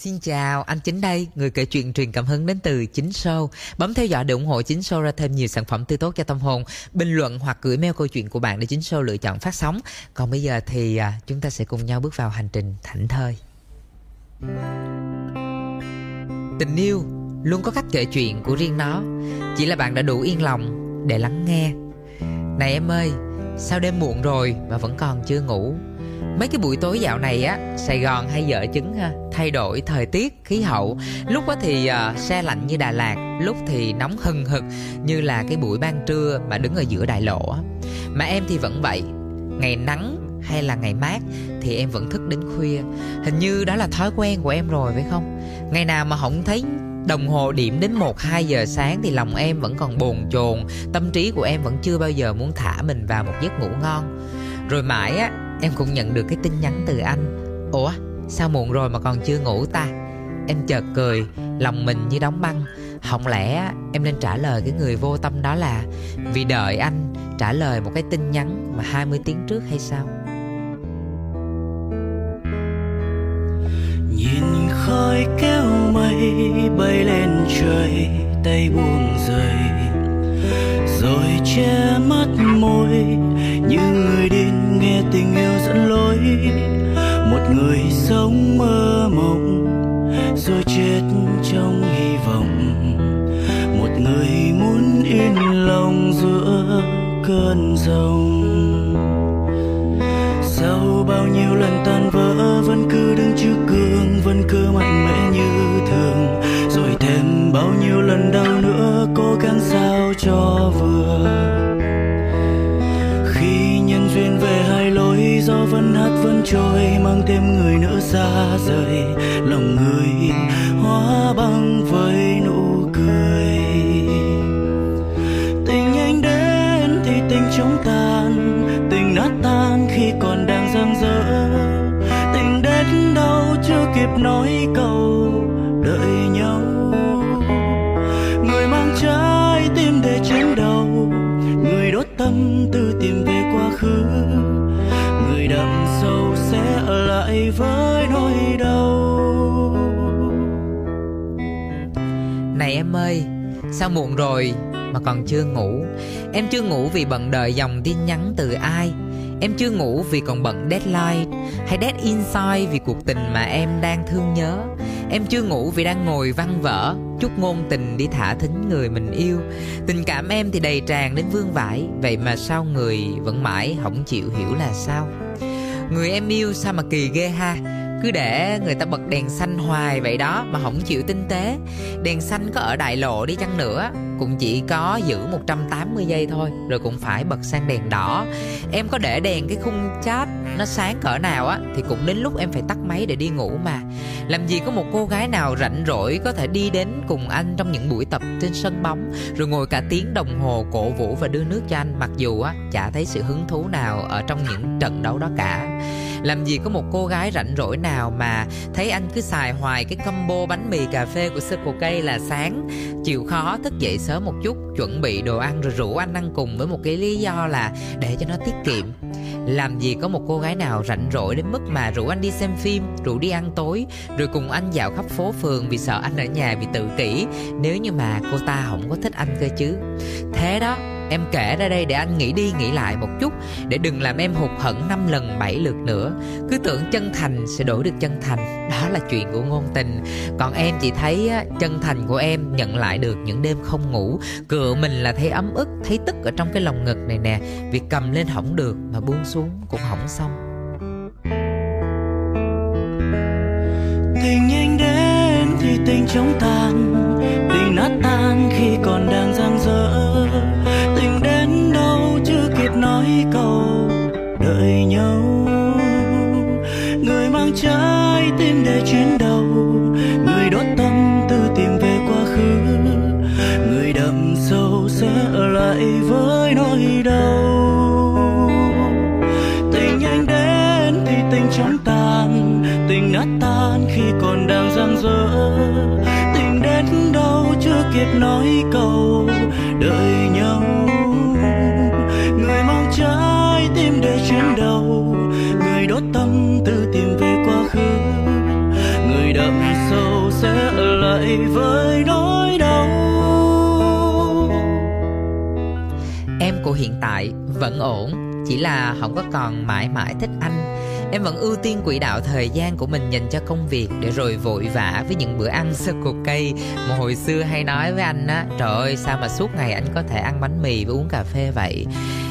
Xin chào, anh Chính đây, người kể chuyện truyền cảm hứng đến từ Chính Show. Bấm theo dõi để ủng hộ Chính Show ra thêm nhiều sản phẩm tươi tốt cho tâm hồn. Bình luận hoặc gửi mail câu chuyện của bạn để Chính Show lựa chọn phát sóng. Còn bây giờ thì à, chúng ta sẽ cùng nhau bước vào hành trình thảnh thơi. Tình yêu luôn có cách kể chuyện của riêng nó. Chỉ là bạn đã đủ yên lòng để lắng nghe. Này em ơi, sao đêm muộn rồi mà vẫn còn chưa ngủ? Mấy cái buổi tối dạo này á sài gòn hay dở chứng ha thay đổi thời tiết khí hậu. Lúc á thì uh, xe lạnh như đà lạt lúc thì nóng hừng hực như là cái buổi ban trưa mà đứng ở giữa đại lộ á. Mà em thì vẫn vậy ngày nắng hay là ngày mát thì em vẫn thức đến khuya. Hình như đó là thói quen của em rồi phải không? Ngày nào mà không thấy đồng hồ điểm đến 1-2 giờ sáng thì lòng em vẫn còn bồn chồn tâm trí của em vẫn chưa bao giờ muốn thả mình vào một giấc ngủ ngon. Rồi mãi á em cũng nhận được cái tin nhắn từ anh. Ủa sao muộn rồi mà còn chưa ngủ ta? Em chợt cười lòng mình như đóng băng. Không lẽ em nên trả lời cái người vô tâm đó là vì đợi anh trả lời một cái tin nhắn mà 20 tiếng trước hay sao? Nhìn khói kéo mây bay lên trời tay buông rời, rồi che mắt môi như người điên nghe tình yêu dẫn lối. Một người sống mơ mộng, rồi chết trong hy vọng. Một người muốn yên lòng giữa cơn giông sau bao nhiêu lần tan vỡ trôi, mang thêm người nữa xa rời. Lòng người hóa băng với nụ cười. Tình anh đến thì tình chúng ta với nỗi đau. Này em ơi, sao muộn rồi mà còn chưa ngủ? Em chưa ngủ vì bận đợi dòng tin nhắn từ ai. Em chưa ngủ vì còn bận deadline hay dead inside vì cuộc tình mà em đang thương nhớ. Em chưa ngủ vì đang ngồi văn vở chút ngôn tình đi thả thính người mình yêu. Tình cảm em thì đầy tràn đến vương vãi, vậy mà sao người vẫn mãi không chịu hiểu là sao? Người em yêu sao mà kỳ ghê ha? Cứ để người ta bật đèn xanh hoài vậy đó mà không chịu tinh tế. Đèn xanh có ở đại lộ đi chăng nữa, cũng chỉ có giữ 180 giây thôi, rồi cũng phải bật sang đèn đỏ. Em có để đèn cái khung chat nó sáng cỡ nào á, thì cũng đến lúc em phải tắt máy để đi ngủ mà. Làm gì có một cô gái nào rảnh rỗi có thể đi đến cùng anh trong những buổi tập trên sân bóng, rồi ngồi cả tiếng đồng hồ cổ vũ và đưa nước cho anh, mặc dù á, chả thấy sự hứng thú nào ở trong những trận đấu đó cả làm gì có một cô gái rảnh rỗi nào mà thấy anh cứ xài hoài cái combo bánh mì cà phê của Circle K là sáng. Chịu khó, thức dậy sớm một chút, chuẩn bị đồ ăn rồi rủ anh ăn cùng với một cái lý do là để cho nó tiết kiệm. Làm gì có một cô gái nào rảnh rỗi đến mức mà rủ anh đi xem phim, rủ đi ăn tối, rồi cùng anh dạo khắp phố phường vì sợ anh ở nhà bị tự kỷ. Nếu như mà cô ta không có thích anh cơ chứ. Thế đó Em kể ra đây để anh nghĩ đi nghĩ lại một chút Để đừng làm em hụt hẫng năm lần bảy lượt nữa. Cứ tưởng chân thành sẽ đổi được chân thành Đó là chuyện của ngôn tình. Còn em chỉ thấy chân thành của em nhận lại được những đêm không ngủ. Cựa mình là thấy ấm ức, thấy tức ở trong cái lòng ngực này nè. Việc cầm lên hỏng được mà buông xuống cũng hỏng xong. Tình nhanh đến thì tình chóng tàn. Mấy nói câu đợi nhau. Người mang trái tim để chuyến đầu người đốt tâm tư tìm về quá khứ. Người đậm sâu sẽ ở lại với nỗi đau. Tình nhanh đến thì tình chóng tàn, tình nát tan khi còn đang dang dở. Tình đến đâu chưa kịp nói câu. Hiện tại vẫn ổn Chỉ là không có còn mãi mãi thích anh. Em vẫn ưu tiên quỹ đạo thời gian của mình dành cho công việc Để rồi vội vã với những bữa ăn sơ cục cây. Mà hồi xưa hay nói với anh á, Trời ơi, sao mà suốt ngày anh có thể ăn bánh mì và uống cà phê vậy?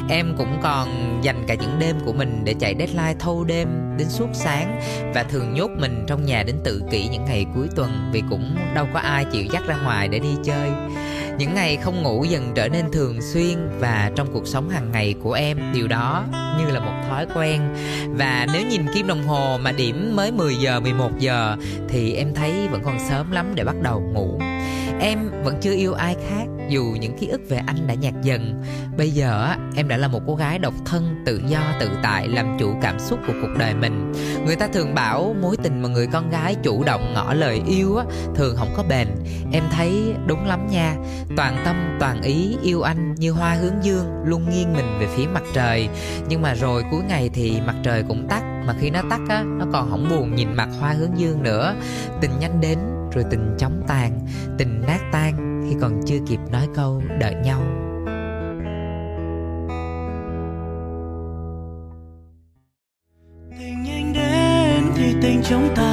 Em cũng còn dành cả những đêm của mình để chạy deadline thâu đêm đến suốt sáng Và thường nhốt mình trong nhà đến tự kỷ những ngày cuối tuần Vì cũng đâu có ai chịu dắt ra ngoài để đi chơi. Những ngày không ngủ dần trở nên thường xuyên và trong cuộc sống hàng ngày của em, điều đó như là một thói quen. Và nếu nhìn kim đồng hồ mà điểm mới 10 giờ 11 giờ thì em thấy vẫn còn sớm lắm để bắt đầu ngủ em vẫn chưa yêu ai khác, dù những ký ức về anh đã nhạt dần. Bây giờ em đã là một cô gái độc thân, tự do, tự tại, làm chủ cảm xúc của cuộc đời mình. Người ta thường bảo mối tình mà người con gái chủ động ngỏ lời yêu á, thường không có bền. Em thấy đúng lắm nha. Toàn tâm, toàn ý yêu anh như hoa hướng dương, luôn nghiêng mình về phía mặt trời. Nhưng mà rồi cuối ngày thì mặt trời cũng tắt, mà khi nó tắt á, nó còn không buồn nhìn mặt hoa hướng dương nữa. Tình nhanh đến rồi tình chóng tàn tình nát tan khi còn chưa kịp nói câu đợi nhau. Tình nhanh đến thì tình chóng tàn